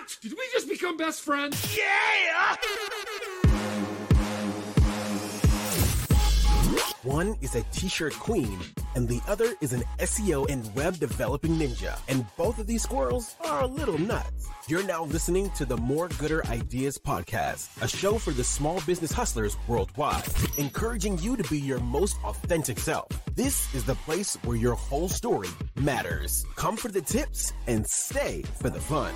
What? Did we just become best friends? Yeah! One is a t-shirt queen, and the other is an SEO and web developing ninja. And both of these squirrels are a little nuts. You're now listening to the More Gooder Ideas podcast, a show for the small business hustlers worldwide, encouraging you to be your most authentic self. This is the place where your whole story matters. Come for the tips and stay for the fun.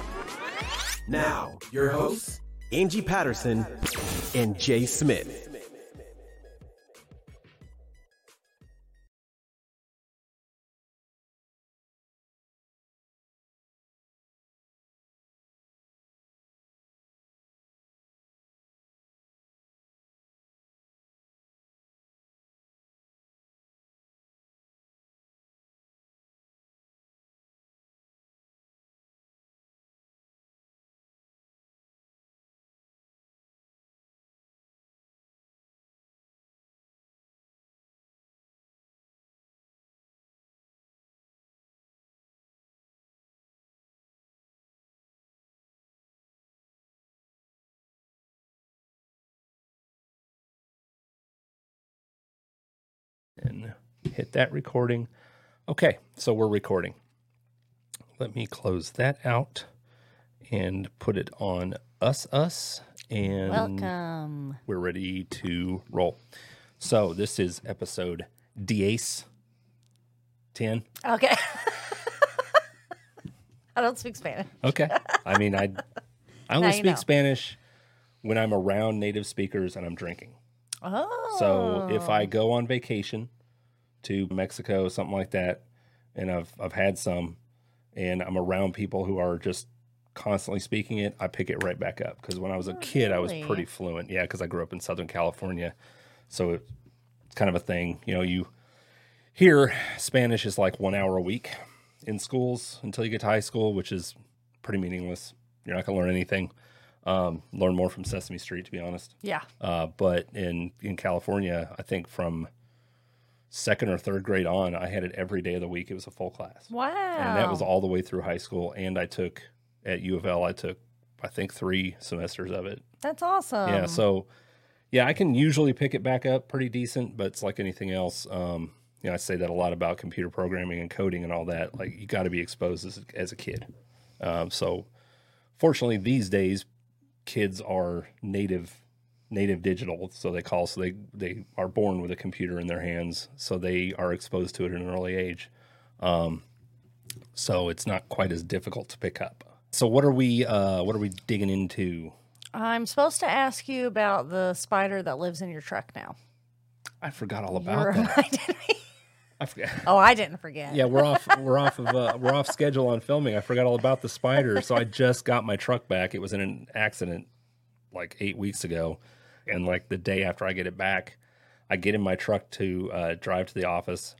Now, your hosts, Angie Patterson and Jay Smith. Hit that recording. Okay, so we're recording. Let me close that out and put it on us us and Welcome. we're ready to roll. So this is episode DACE 10. Okay. I don't speak Spanish. Okay. I mean I I only speak know. Spanish when I'm around native speakers and I'm drinking. Oh. So if I go on vacation to Mexico, something like that, and I've I've had some, and I'm around people who are just constantly speaking it, I pick it right back up. Because when I was a kid, I was pretty fluent. Yeah, because I grew up in Southern California, so it's kind of a thing. You know, you here Spanish is like one hour a week in schools until you get to high school, which is pretty meaningless. You're not gonna learn anything. Um, learn more from Sesame Street, to be honest. yeah. Uh, but in in California, I think from second or third grade on, I had it every day of the week. It was a full class, Wow. and that was all the way through high school. And I took at U of L, I took I think three semesters of it. That's awesome. yeah, so yeah, I can usually pick it back up pretty decent, but it's like anything else. Um, you know, I say that a lot about computer programming and coding and all that. Like you got to be exposed as, as a kid. Um, so fortunately, these days, kids are native native digital, so they call. So they they are born with a computer in their hands, so they are exposed to it at an early age. Um, so it's not quite as difficult to pick up. So what are we uh, what are we digging into? I'm supposed to ask you about the spider that lives in your truck now. I forgot all You about that. I forgot. Oh, I didn't forget. Yeah, we're off. We're off of. Uh, we're off schedule on filming. I forgot all about the spider. So I just got my truck back. It was in an accident like eight weeks ago, and like the day after I get it back, I get in my truck to uh, drive to the office,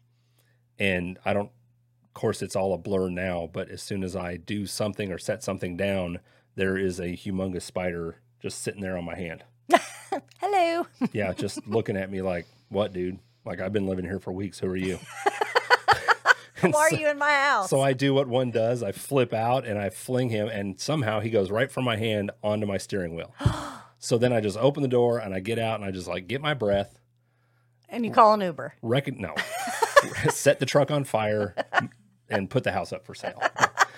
and I don't. Of course, it's all a blur now. But as soon as I do something or set something down, there is a humongous spider just sitting there on my hand. Hello. Yeah, just looking at me like, "What, dude? Like I've been living here for weeks. Who are you?" Why are you in my house? So I do what one does. I flip out and I fling him, and somehow he goes right from my hand onto my steering wheel. so then I just open the door and I get out and I just like get my breath, and you call an Uber. reckon no, set the truck on fire, and put the house up for sale.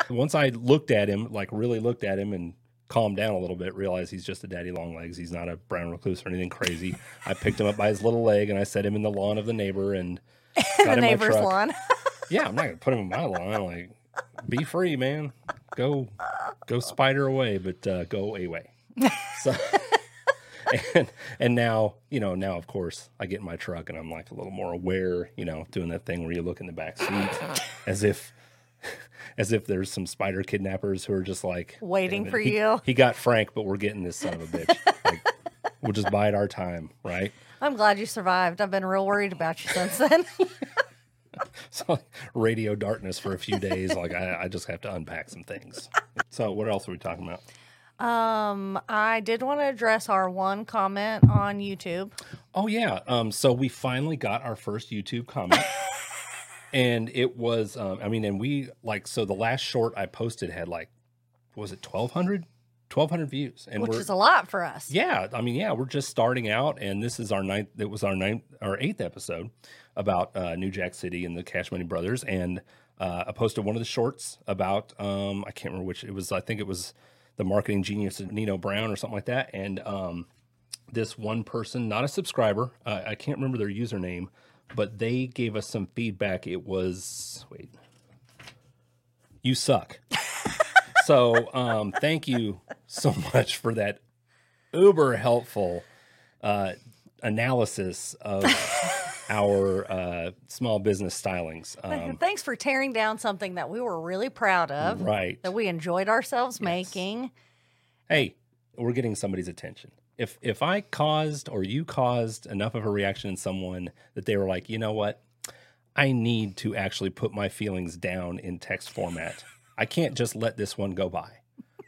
Once I looked at him, like really looked at him and calmed down a little bit, realized he's just a daddy long legs. He's not a brown recluse or anything crazy. I picked him up by his little leg and I set him in the lawn of the neighbor and the neighbor's lawn. Yeah, I'm not gonna put him in my lawn. Like, be free, man. Go, go spider away, but uh, go away. So, and and now you know now of course I get in my truck and I'm like a little more aware. You know, doing that thing where you look in the back seat as if. As if there's some spider kidnappers who are just like Waiting for he- you." He got Frank, but we're getting this son of a bitch. Like, we'll just bide our time, right? I'm glad you survived. I've been real worried about you since then. So like, radio darkness for a few days. Like I, I just have to unpack some things. So what else are we talking about? Um, I did want to address our one comment on YouTube. Oh yeah. Um. So we finally got our first YouTube comment, and it was. Um. I mean, and we like so the last short I posted had like, was it twelve hundred 1,200 views, and which is a lot for us. yeah, I mean, yeah, we're just starting out, and this is our ninth. It was our ninth, our eighth episode about uh, New Jack City and the Cash Money Brothers, and uh, I posted one of the shorts about um, I can't remember which it was. I think it was the marketing genius of Nino Brown or something like that, and um, this one person, not a subscriber, uh, I can't remember their username, but they gave us some feedback. It was wait, you suck. so um, thank you so much for that uber helpful uh, analysis of our uh, small business stylings. Um, Thanks for tearing down something that we were really proud of, right. that we enjoyed ourselves making. Hey, we're getting somebody's attention. If if I caused or you caused enough of a reaction in someone that they were like, you know what, I need to actually put my feelings down in text format. I can't just let this one go by.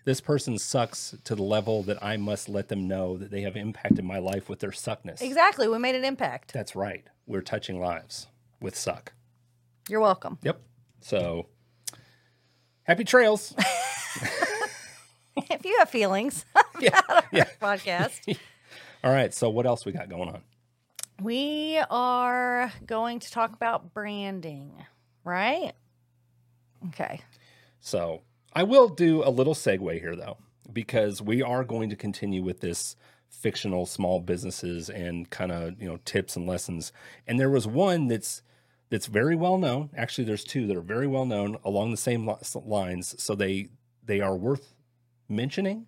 This person sucks to the level that I must let them know that they have impacted my life with their suckness. Exactly. We made an impact. That's right. We're touching lives with suck. You're welcome. Yep. So happy trails. if you have feelings, yeah. Yeah. podcast. All right. So what else we got going on? We are going to talk about branding, right? Okay. So I will do a little segue here though, because we are going to continue with this fictional small businesses and kind of you know tips and lessons. And there was one that's that's very well known. Actually, there's two that are very well known along the same lines. So they they are worth mentioning,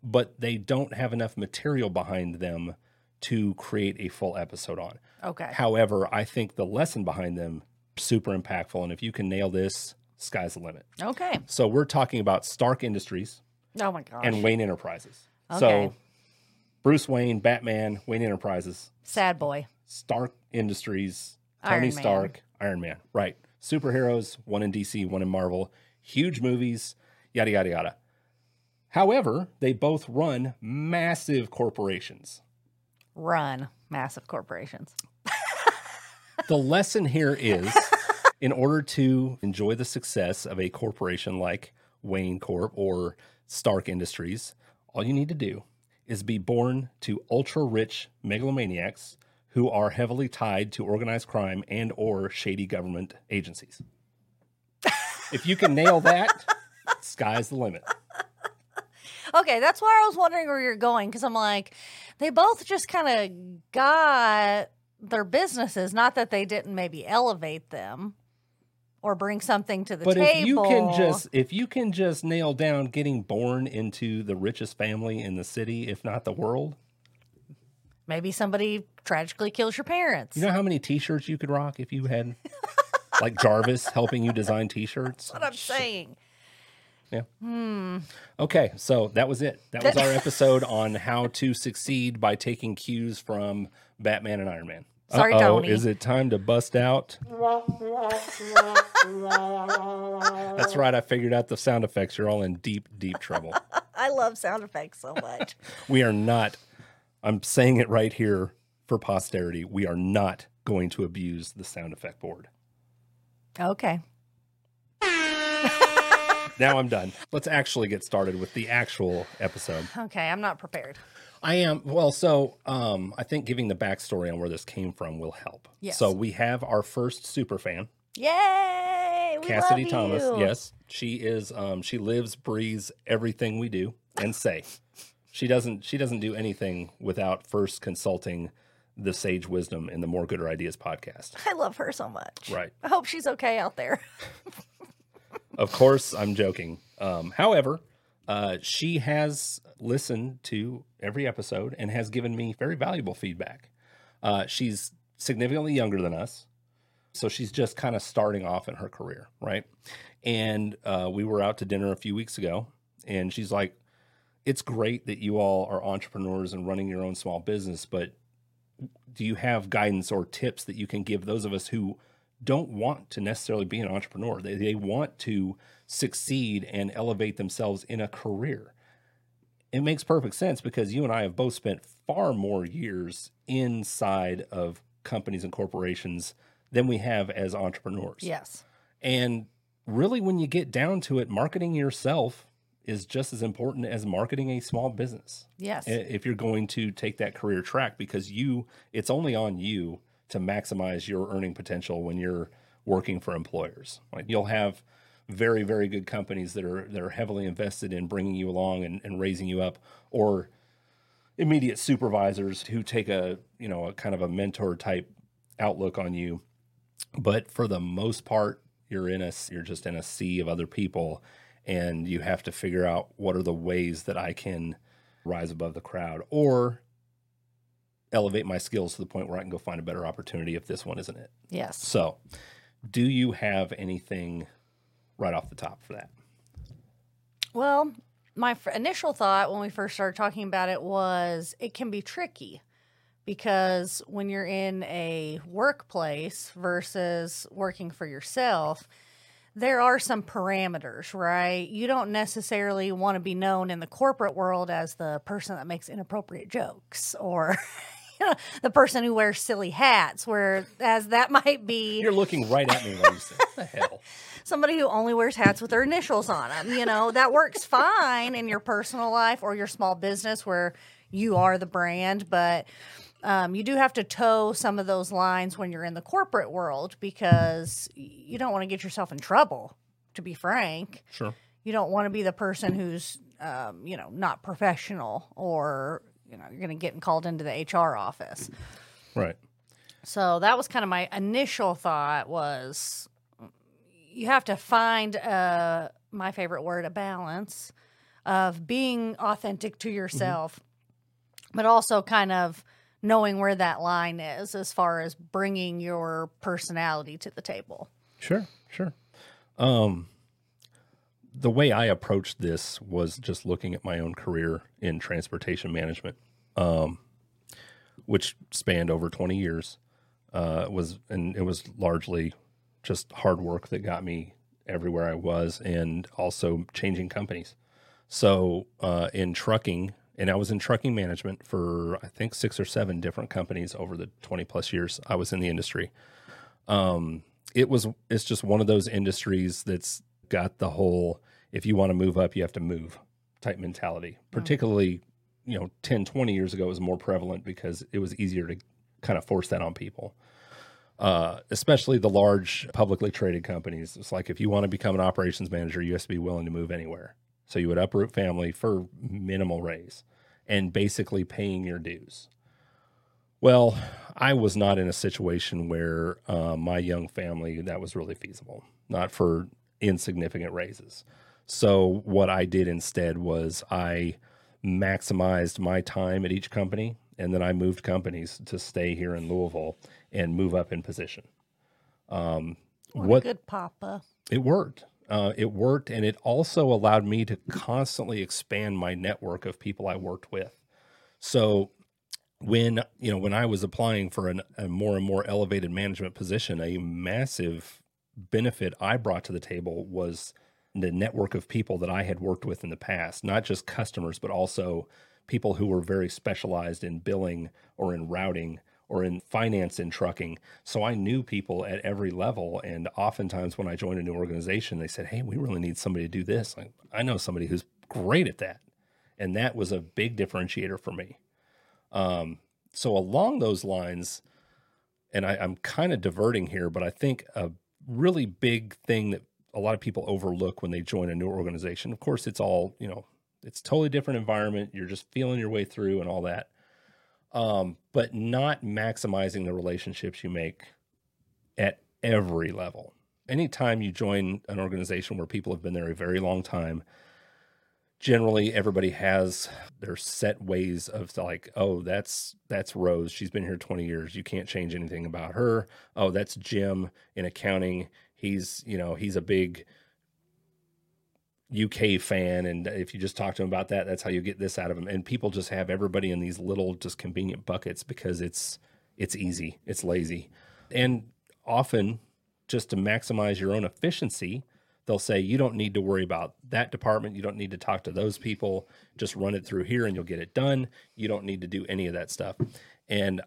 but they don't have enough material behind them to create a full episode on. Okay. However, I think the lesson behind them super impactful, and if you can nail this, sky's the limit. Okay. So we're talking about Stark Industries Oh my gosh. and Wayne Enterprises. Okay. So Bruce Wayne, Batman, Wayne Enterprises, Sad boy. Stark Industries, Tony Iron Man. Stark, Iron Man. Right. Superheroes, one in DC, one in Marvel, huge movies, yada, yada, yada. However, they both run massive corporations. Run. Massive corporations. the lesson here is in order to enjoy the success of a corporation like Wayne Corp or Stark Industries, all you need to do is be born to ultra rich megalomaniacs who are heavily tied to organized crime and or shady government agencies. if you can nail that, sky's the limit. Okay, that's why I was wondering where you're going because I'm like, they both just kind of got their businesses. Not that they didn't maybe elevate them or bring something to the But table. if you can just if you can just nail down getting born into the richest family in the city, if not the world, maybe somebody tragically kills your parents. You know how many T-shirts you could rock if you had like Jarvis helping you design T-shirts? That's what I'm saying. Yeah. Hmm. Okay, so that was it. That was our episode on how to succeed by taking cues from Batman and Iron Man. Sorry, Uh-oh, Tony. Is it time to bust out? That's right. I figured out the sound effects. You're all in deep, deep trouble. I love sound effects so much. we are not. I'm saying it right here for posterity. We are not going to abuse the sound effect board. okay. Now I'm done. Let's actually get started with the actual episode. Okay, I'm not prepared. I am well, so um, I think giving the backstory on where this came from will help. Yes. So we have our first super fan, Yay! We Cassidy Thomas. Yes, she is. Um, she lives, breathes everything we do and say. she doesn't. She doesn't do anything without first consulting the sage wisdom in the More Gooder Ideas podcast. I love her so much. Right. I hope she's okay out there. Of course, I'm joking. Um, however, uh, she has listened to every episode and has given me very valuable feedback. Uh, she's significantly younger than us, so she's just kind of starting off in her career, right? And uh, we were out to dinner a few weeks ago, and she's like, "It's great that you all are entrepreneurs and running your own small business, but do you have guidance or tips that you can give those of us who don't want to necessarily be an entrepreneur. They, they want to succeed and elevate themselves in a career. It makes perfect sense because you and I have both spent far more years inside of companies and corporations than we have as entrepreneurs. yes. And really, when you get down to it, marketing yourself is just as important as marketing a small business. Yes. If you're going to take that career track, because you, it's only on you to maximize your earning potential when you're working for employers. Like you'll have very, very good companies that are that are heavily invested in bringing you along and, and raising you up, or immediate supervisors who take a you know a kind of a mentor type outlook on you but for the most part you're in a you're just in a sea of other people and you have to figure out what are the ways that I can rise above the crowd or elevate my skills to the point where I can go find a better opportunity if this one isn't it. yes. So, do you have anything right off the top for that? Well, my f- initial thought when we first started talking about it was it can be tricky because when you're in a workplace versus working for yourself, there are some parameters, right? You don't necessarily want to be known in the corporate world as the person that makes inappropriate jokes or the person who wears silly hats, whereas that might be You're looking right at me when you say, "What the hell?" somebody who only wears hats with their initials on them. You know, that works fine in your personal life or your small business where you are the brand, but um, you do have to toe some of those lines when you're in the corporate world because you don't want to get yourself in trouble, to be frank. Sure. You don't want to be the person who's, um, you know, not professional or, you know, you're going to get called into the HR office. Right. So that was kind of my initial thought was you have to find uh, my favorite word, a balance of being authentic to yourself, but also kind of knowing where that line is as far as bringing your personality to the table. Sure, sure. Um, the way I approached this was just looking at my own career in transportation management, um, which spanned over 20 years. Uh, was and it was largely just hard work that got me everywhere I was, and also changing companies. So uh, in trucking, and I was in trucking management for I think six or seven different companies over the 20 plus years I was in the industry um, it was it's just one of those industries that's got the whole if you want to move up you have to move type mentality. Particularly you know 10 20 years ago it was more prevalent because it was easier to kind of force that on people. Uh, especially the large publicly traded companies. It's like if you want to become an operations manager you have to be willing to move anywhere. So you would uproot family for minimal raise and basically paying your dues. Well, I was not in a situation where uh, my young family that was really feasible, not for insignificant raises. So what I did instead was I maximized my time at each company, and then I moved companies to stay here in Louisville and move up in position. Um, What, good papa. it worked. Uh, it worked, and it also allowed me to constantly expand my network of people I worked with. So when you know when I was applying for an, a more and more elevated management position, a massive benefit I brought to the table was the network of people that I had worked with in the past, not just customers, but also people who were very specialized in billing or in routing or in finance and trucking. So I knew people at every level. And oftentimes when I joined a new organization, they said, Hey, we really need somebody to do this. Like, I know somebody who's great at that. And that was a big differentiator for me. Um, so along those lines, and I, I'm kind of diverting here, but I think a really big thing that a lot of people overlook when they join a new organization. Of course, it's all you know, it's totally different environment. You're just feeling your way through and all that, um, but not maximizing the relationships you make at every level. Anytime you join an organization where people have been there a very long time, generally everybody has their set ways of like oh that's that's rose. She's been here 20 years. You can't change anything about her. Oh that's jim in accounting. He's you know he's a big uk fan and if you just talk to him about that that's how you get this out of him. And people just have everybody in these little just convenient buckets because it's it's easy. It's lazy. And often just to maximize your own efficiency they'll say you don't need to worry about that department. You don't need to talk to those people. Just run it through here and you'll get it done. You don't need to do any of that stuff. And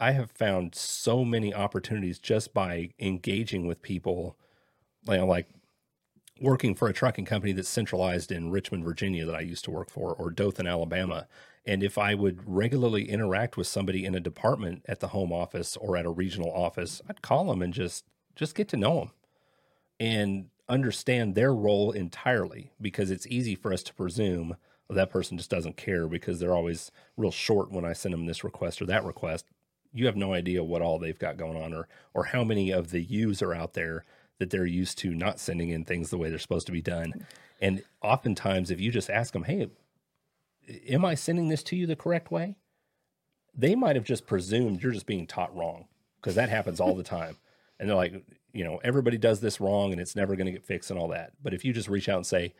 i have found so many opportunities just by engaging with people you know, like working for a trucking company that's centralized in Richmond, Virginia, that I used to work for, or Dothan, Alabama. And if I would regularly interact with somebody in a department at the home office or at a regional office, I'd call them and just just get to know them and understand their role entirely because it's easy for us to presume well, that person just doesn't care because they're always real short when I send them this request or that request. You have no idea what all they've got going on or or how many of the yous are out there that they're used to not sending in things the way they're supposed to be done. And oftentimes if you just ask them, "Hey, am I sending this to you the correct way?" They might have just presumed you're just being taught wrong because that happens all the time. And they're like, you know, everybody does this wrong and it's never going to get fixed and all that. But if you just reach out and say,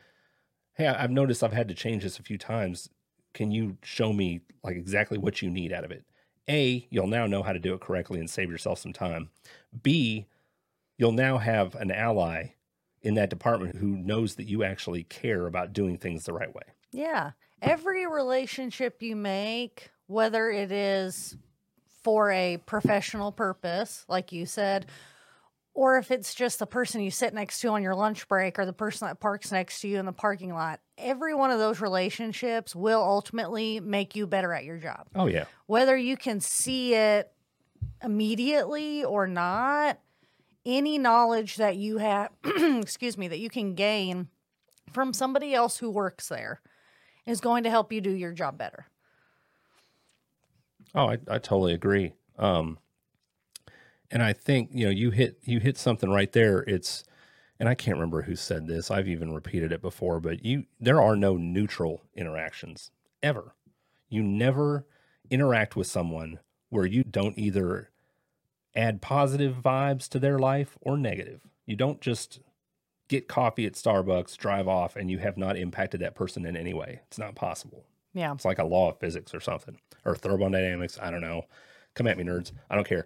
hey, I've noticed I've had to change this a few times. Can you show me like exactly what you need out of it? A, you'll now know how to do it correctly and save yourself some time. B, you'll now have an ally in that department who knows that you actually care about doing things the right way. Yeah. Every relationship you make, whether it is for a professional purpose, like you said, or if it's just the person you sit next to on your lunch break or the person that parks next to you in the parking lot, every one of those relationships will ultimately make you better at your job. Oh, yeah. Whether you can see it immediately or not, any knowledge that you have, excuse me, that you can gain from somebody else who works there is going to help you do your job better. Oh, I, I totally agree. Um, and I think you know you hit you hit something right there. It's and I can't remember who said this. I've even repeated it before, but you there are no neutral interactions ever. You never interact with someone where you don't either add positive vibes to their life or negative. You don't just get coffee at Starbucks, drive off, and you have not impacted that person in any way. It's not possible. Yeah. It's like a law of physics or something, or thermodynamics. I don't know. Come at me, nerds. I don't care.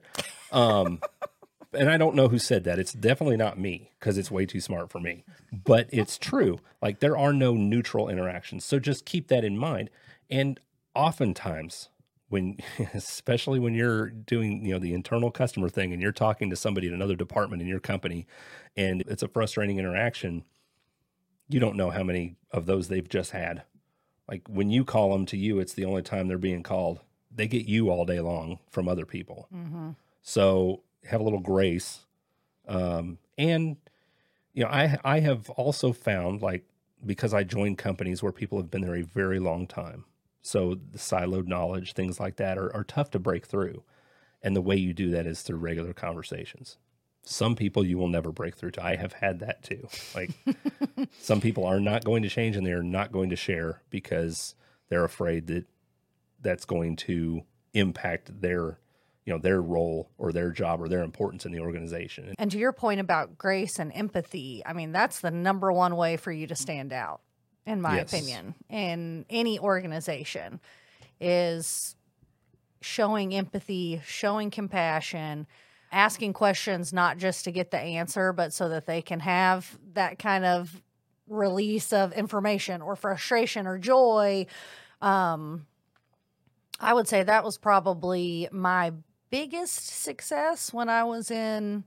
Um, and I don't know who said that. It's definitely not me because it's way too smart for me. But it's true. Like there are no neutral interactions. So just keep that in mind. And oftentimes, when especially when you're doing you know the internal customer thing and you're talking to somebody in another department in your company and it's a frustrating interaction you don't know how many of those they've just had like when you call them to you it's the only time they're being called. They get you all day long from other people. So have a little grace um, and you know i i have also found like because i joined companies where people have been there a very long time so the siloed knowledge things like that are, are tough to break through. And the way you do that is through regular conversations some people you will never break through to. I have had that too. Like some people are not going to change and they're not going to share because they're afraid that that's going to impact their you know their role or their job or their importance in the organization. And to your point about grace and empathy, I mean, that's the number one way for you to stand out, in my Yes. opinion, in any organization is showing empathy, showing compassion, asking questions not just to get the answer, but so that they can have that kind of release of information or frustration or joy. Um, I would say that was probably my biggest success when I was in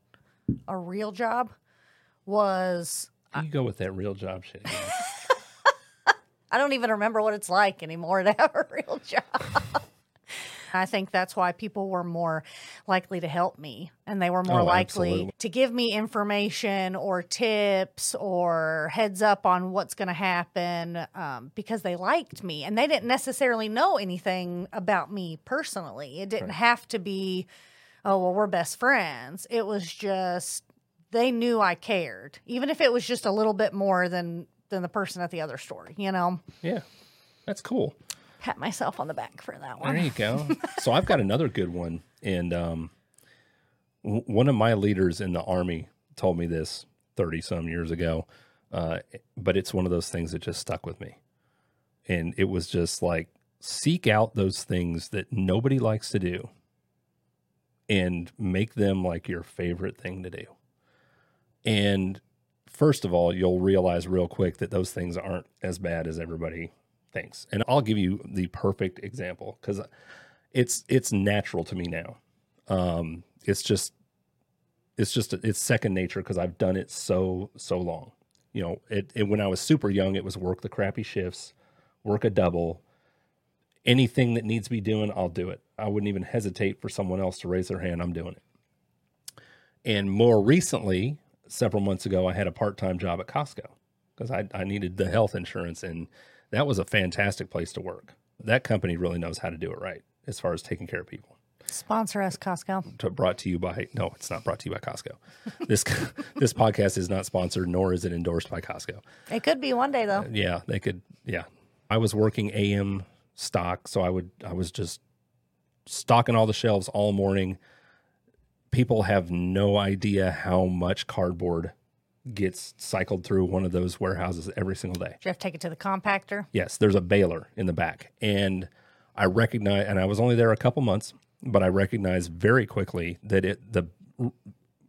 a real job was you go with that real job shit. I don't even remember what it's like anymore to have a real job. I think that's why people were more likely to help me and they were more Oh, likely absolutely. to give me information or tips or heads up on what's going to happen um, because they liked me and they didn't necessarily know anything about me personally. It didn't have to be, oh, well, we're best friends. It was just they knew I cared, even if it was just a little bit more than than the person at the other store. You know, yeah that's cool pat myself on the back for that one. There you go. so I've got another good one, and um, w- one of my leaders in the army told me this thirty some years ago, uh, but it's one of those things that just stuck with me, and it was just like seek out those things that nobody likes to do, and make them like your favorite thing to do. And first of all, you'll realize real quick that those things aren't as bad as everybody thinks. And I'll give you the perfect example because it's it's natural to me now. Um, it's just it's just it's second nature because I've done it so so long. You know, it, it when I was super young, it was work the crappy shifts, work a double. Anything that needs to be doing, I'll do it. I wouldn't even hesitate for someone else to raise their hand. I'm doing it. And more recently, several months ago, I had a part time job at Costco because I, I needed the health insurance, and that was a fantastic place to work. That company really knows how to do it right as far as taking care of people Sponsor us, Costco. to, brought to you by no, it's not brought to you by Costco. This this podcast is not sponsored, nor is it endorsed by Costco. It could be one day though. Uh, yeah, they could. Yeah, I was working AM stock, so I would I was just stocking all the shelves all morning. People have no idea how much cardboard gets cycled through one of those warehouses every single day. Do you have to take it to the compactor? Yes, there's a baler in the back. And I recognize, and I was only there a couple months, but I recognized very quickly that it, the, you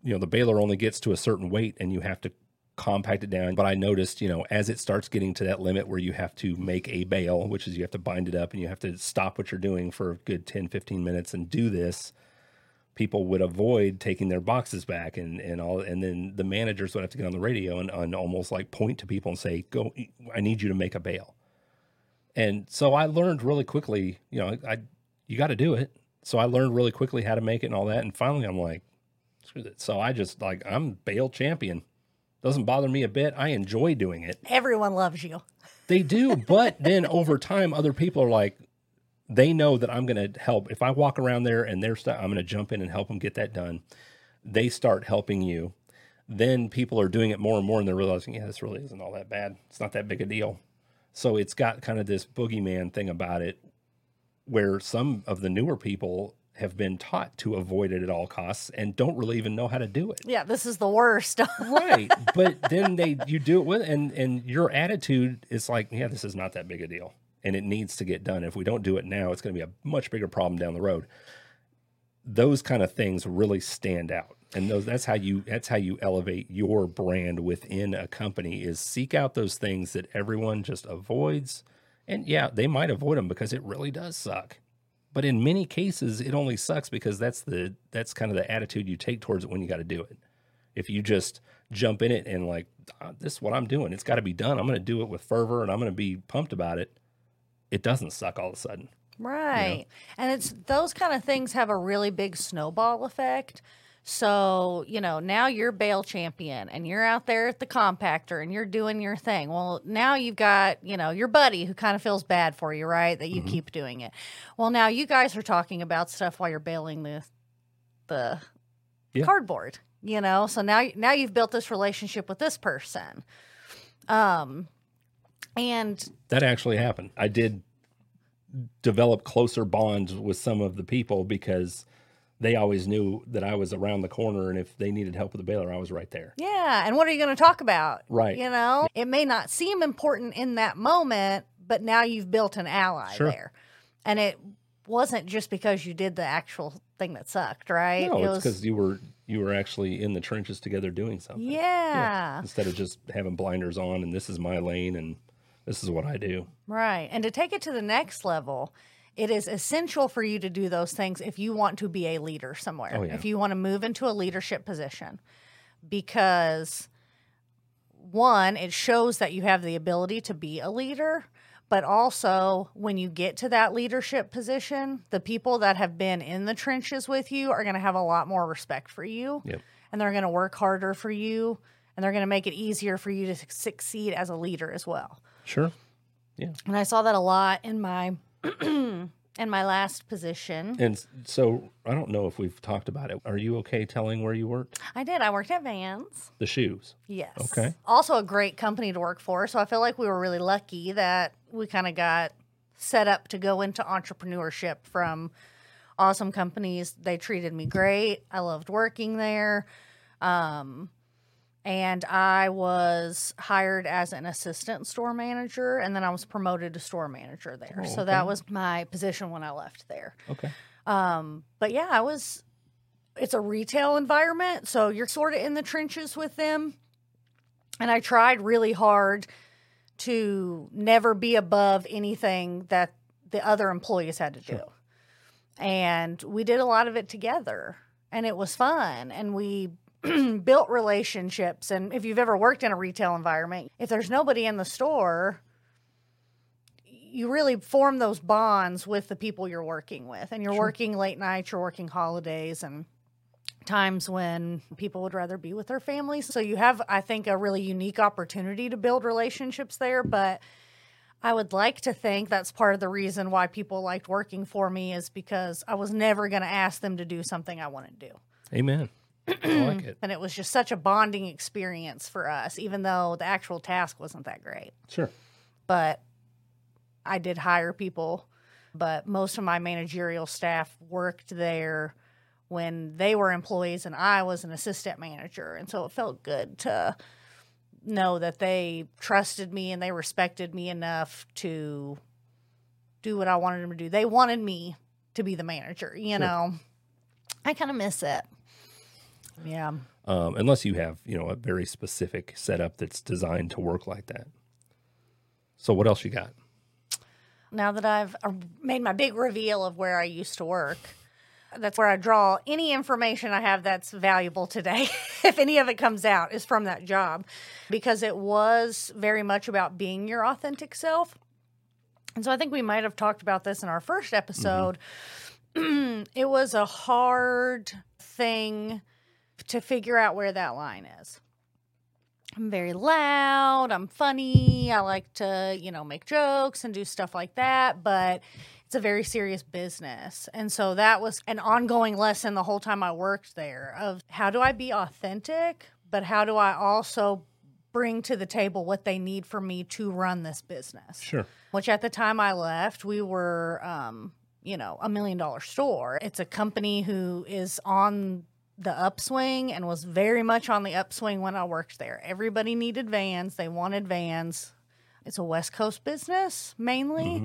know, the baler only gets to a certain weight and you have to compact it down. But I noticed, you know, as it starts getting to that limit where you have to make a bale, which is you have to bind it up and you have to stop what you're doing for a good 10, 15 minutes and do this, people would avoid taking their boxes back and, and all and then the managers would have to get on the radio and, and almost like point to people and say go i need you to make a bale. And so i learned really quickly you know i you got to do it. So i learned really quickly how to make it and all that and finally i'm like screw it so i just like i'm bale champion. Doesn't bother me a bit. I enjoy doing it. Everyone loves you. they do, but then over time, other people are like, they know that I'm going to help. If I walk around there and they're stuck, I'm going to jump in and help them get that done. They start helping you. Then people are doing it more and more, and they're realizing, yeah, this really isn't all that bad. It's not that big a deal. So it's got kind of this boogeyman thing about it, where some of the newer people have been taught to avoid it at all costs and don't really even know how to do it Yeah, this is the worst. right but then they you do it with and and your attitude is like yeah this is not that big a deal and it needs to get done. If we don't do it now it's going to be a much bigger problem down the road. Those kind of things really stand out and those that's how you that's how you elevate your brand within a company is seek out those things that everyone just avoids. And yeah they might avoid them because it really does suck. But in many cases it only sucks because that's the that's kind of the attitude you take towards it when you got to do it. If you just jump in it and like "Ah, this is what i'm doing. It's got to be done. I'm going to do it with fervor and i'm going to be pumped about it it doesn't suck all of a sudden Right. And it's those kind of things have a really big snowball effect. So, you know, now you're bale champion and you're out there at the compactor and you're doing your thing. Well, now you've got, you know, your buddy who kind of feels bad for you, right? That you keep doing it. Well, now you guys are talking about stuff while you're baling the the Yeah. cardboard, you know? So now now you've built this relationship with this person. Um and that actually happened i did develop closer bonds with some of the people because they always knew that i was around the corner and if they needed help with the baler i was right there Yeah, and what are you going to talk about? Right. You know, it may not seem important in that moment, but now you've built an ally Sure. there. And it wasn't just because you did the actual thing that sucked, right? no it it's was because you were you were actually in the trenches together doing something yeah, instead of just having blinders on and this is my lane and this is what i do right. And to take it to the next level, it is essential for you to do those things if you want to be a leader somewhere. Oh, yeah. If you want to move into a leadership position, because one, it shows that you have the ability to be a leader, but also when you get to that leadership position, the people that have been in the trenches with you are going to have a lot more respect for you Yep. and they're going to work harder for you and they're going to make it easier for you to succeed as a leader as well. Sure Yeah. And I saw that a lot in my in my last position. and so i don't know if we've talked about it are you okay telling where you worked I did. I worked at Vans. the shoes Yes. Okay. Also a great company to work for. So I feel like we were really lucky that we kind of got set up to go into entrepreneurship from awesome companies. They treated me great. I loved working there. Um, and I was hired as an assistant store manager, and then I was promoted to store manager there. Oh, So that was my position when I left there. okay Um, but yeah, I was. It's a retail environment, so you're sort of in the trenches with them. And I tried really hard to never be above anything that the other employees had to do. And we did a lot of it together, and it was fun. And we built relationships. And if you've ever worked in a retail environment, if there's nobody in the store, you really form those bonds with the people you're working with. And you're working late nights, you're working holidays, and times when people would rather be with their families. So you have, I think, a really unique opportunity to build relationships there. But I would like to think that's part of the reason why people liked working for me is because I was never going to ask them to do something I wouldn't do. Amen. Like it. And it was just such a bonding experience for us, even though the actual task wasn't that great. Sure. But I did hire people, but most of my managerial staff worked there when they were employees and I was an assistant manager. And so it felt good to know that they trusted me and they respected me enough to do what I wanted them to do. They wanted me to be the manager, you know. I kind of miss it. Yeah. Um, unless you have, you know, a very specific setup that's designed to work like that. So what else you got? now that I've uh, made my big reveal of where I used to work, that's where I draw any information I have that's valuable today, if any of it comes out, is from that job because it was very much about being your authentic self. And so I think we might have talked about this in our first episode. it was a hard thing to figure out where that line is. I'm very loud. I'm funny. I like to, you know, make jokes and do stuff like that. But it's a very serious business. And so that was an ongoing lesson the whole time I worked there of how do I be authentic, but how do I also bring to the table what they need for me to run this business? Sure. which at the time I left, we were, um, you know, a million dollar store. It's a company who is on the upswing and was very much on the upswing when I worked there. Everybody needed vans, they wanted vans. It's a West Coast business mainly.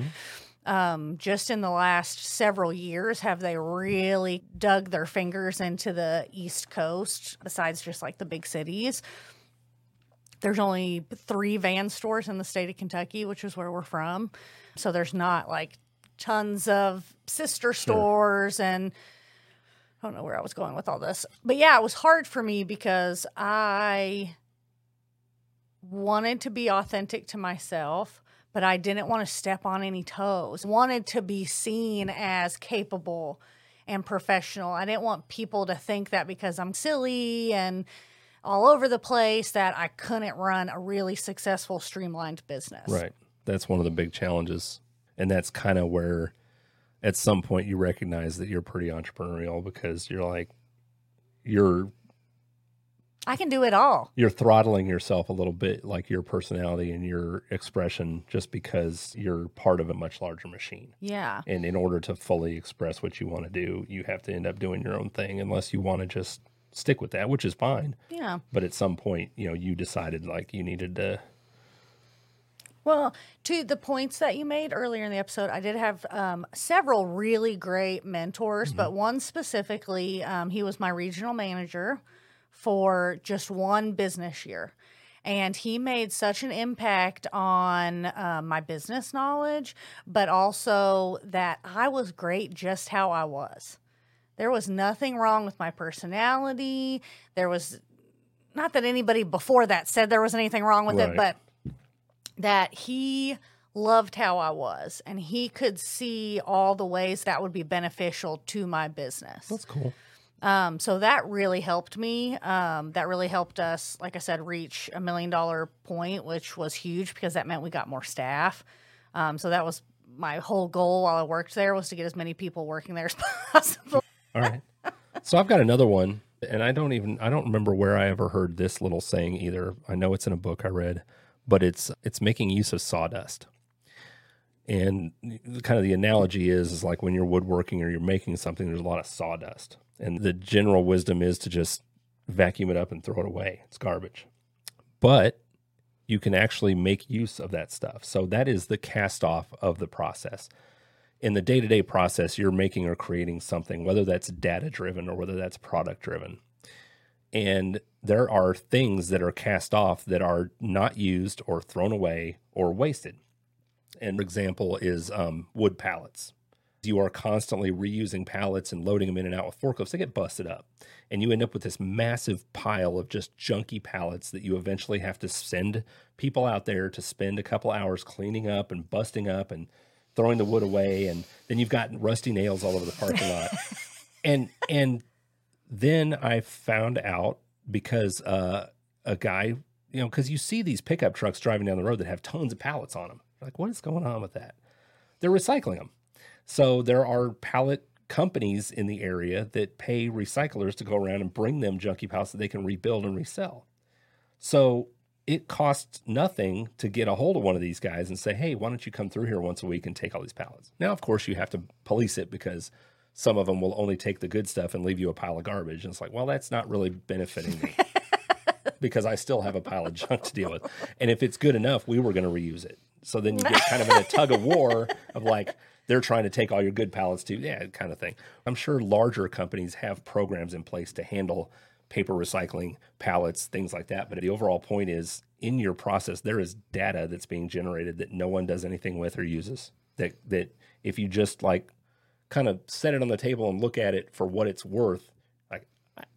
Um, just in the last several years, have they really dug their fingers into the East Coast, besides just like the big cities? there's only three van stores in the state of Kentucky, which is where we're from. So there's not like tons of sister stores and I don't know where I was going with all this. But yeah, it was hard for me because I wanted to be authentic to myself, but I didn't want to step on any toes. Wanted to be seen as capable and professional. I didn't want people to think that because I'm silly and all over the place that I couldn't run a really successful streamlined business. Right. That's one of the big challenges. And that's kind of where at some point you recognize that you're pretty entrepreneurial because you're like you're I can do it all. you're throttling yourself a little bit like your personality and your expression just because you're part of a much larger machine. Yeah. And in order to fully express what you want to do, you have to end up doing your own thing unless you want to just stick with that, which is fine. Yeah. But at some point, you know, you decided like you needed to Well, to the points that you made earlier in the episode, I did have um, several really great mentors, but one specifically, um, he was my regional manager for just one business year. And he made such an impact on uh, my business knowledge, but also that I was great just how I was. There was nothing wrong with my personality. There was not that anybody before that said there was anything wrong with Right. it, but that he loved how I was and he could see all the ways that would be beneficial to my business. That's cool. Um, so that really helped me. Um, that really helped us, like I said, reach a million dollar point, which was huge because that meant we got more staff. Um, so that was my whole goal while I worked there was to get as many people working there as possible. All right. so I've got another one, and I don't even I don't remember where I ever heard this little saying either. I know it's in a book I read, but it's it's making use of sawdust. And kind of the analogy is is like when you're woodworking or you're making something, there's a lot of sawdust, and the general wisdom is to just vacuum it up and throw it away. It's garbage, but you can actually make use of that stuff. So that is the cast off of the process in the day to day process, you're making or creating something, whether that's data driven or whether that's product driven. And there are things that are cast off that are not used or thrown away or wasted. An example is um, wood pallets. you are constantly reusing pallets and loading them in and out with forklifts, they get busted up. And you end up with this massive pile of just junky pallets that you eventually have to send people out there to spend a couple hours cleaning up and busting up and throwing the wood away. And then you've got rusty nails all over the parking lot. and and then I found out because uh, a guy, you know, because you see these pickup trucks driving down the road that have tons of pallets on them. Like, what is going on with that? They're recycling them. So there are pallet companies in the area that pay recyclers to go around and bring them junky pallets that they can rebuild and resell. So it costs nothing to get a hold of one of these guys and say, hey, why don't you come through here once a week and take all these pallets? Now, of course, you have to police it because some of them will only take the good stuff and leave you a pile of garbage. And it's like, well, that's not really benefiting me because I still have a pile of junk to deal with. And if it's good enough, we were going to reuse it. So then you get kind of in a tug of war of like, they're trying to take all your good pallets too. Yeah, kind of thing. I'm sure larger companies have programs in place to handle paper recycling, pallets, things like that. But the overall point is in your process, there is data that's being generated that no one does anything with or uses. That that if you just like kind of set it on the table and look at it for what it's worth, like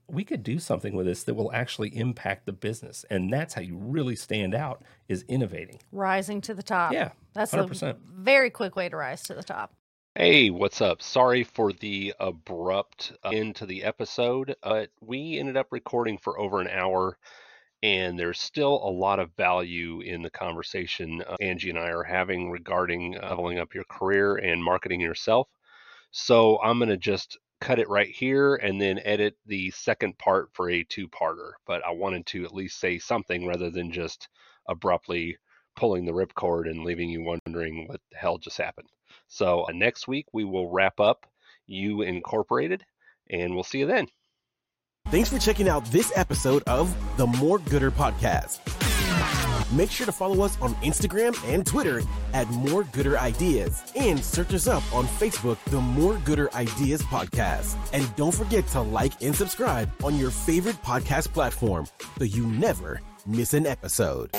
we could do something with this that will actually impact the business. And that's how you really stand out is innovating. Rising to the top. Yeah. That's 100%. a very quick way to rise to the top. Hey, what's up? Sorry for the abrupt uh, end to the episode, but we ended up recording for over an hour, and there's still a lot of value in the conversation uh, Angie and I are having regarding uh, leveling up your career and marketing yourself. So I'm going to just cut it right here and then edit the second part for a two parter. But I wanted to at least say something rather than just abruptly pulling the ripcord and leaving you wondering what the hell just happened. So uh, next week we will wrap up You Incorporated, and we'll see you then. Thanks for checking out this episode of the More Gooder Podcast. Make sure to follow us on Instagram and Twitter at More Gooder Ideas and search us up on Facebook, the More Gooder Ideas Podcast. And don't forget to like and subscribe on your favorite podcast platform so you never miss an episode.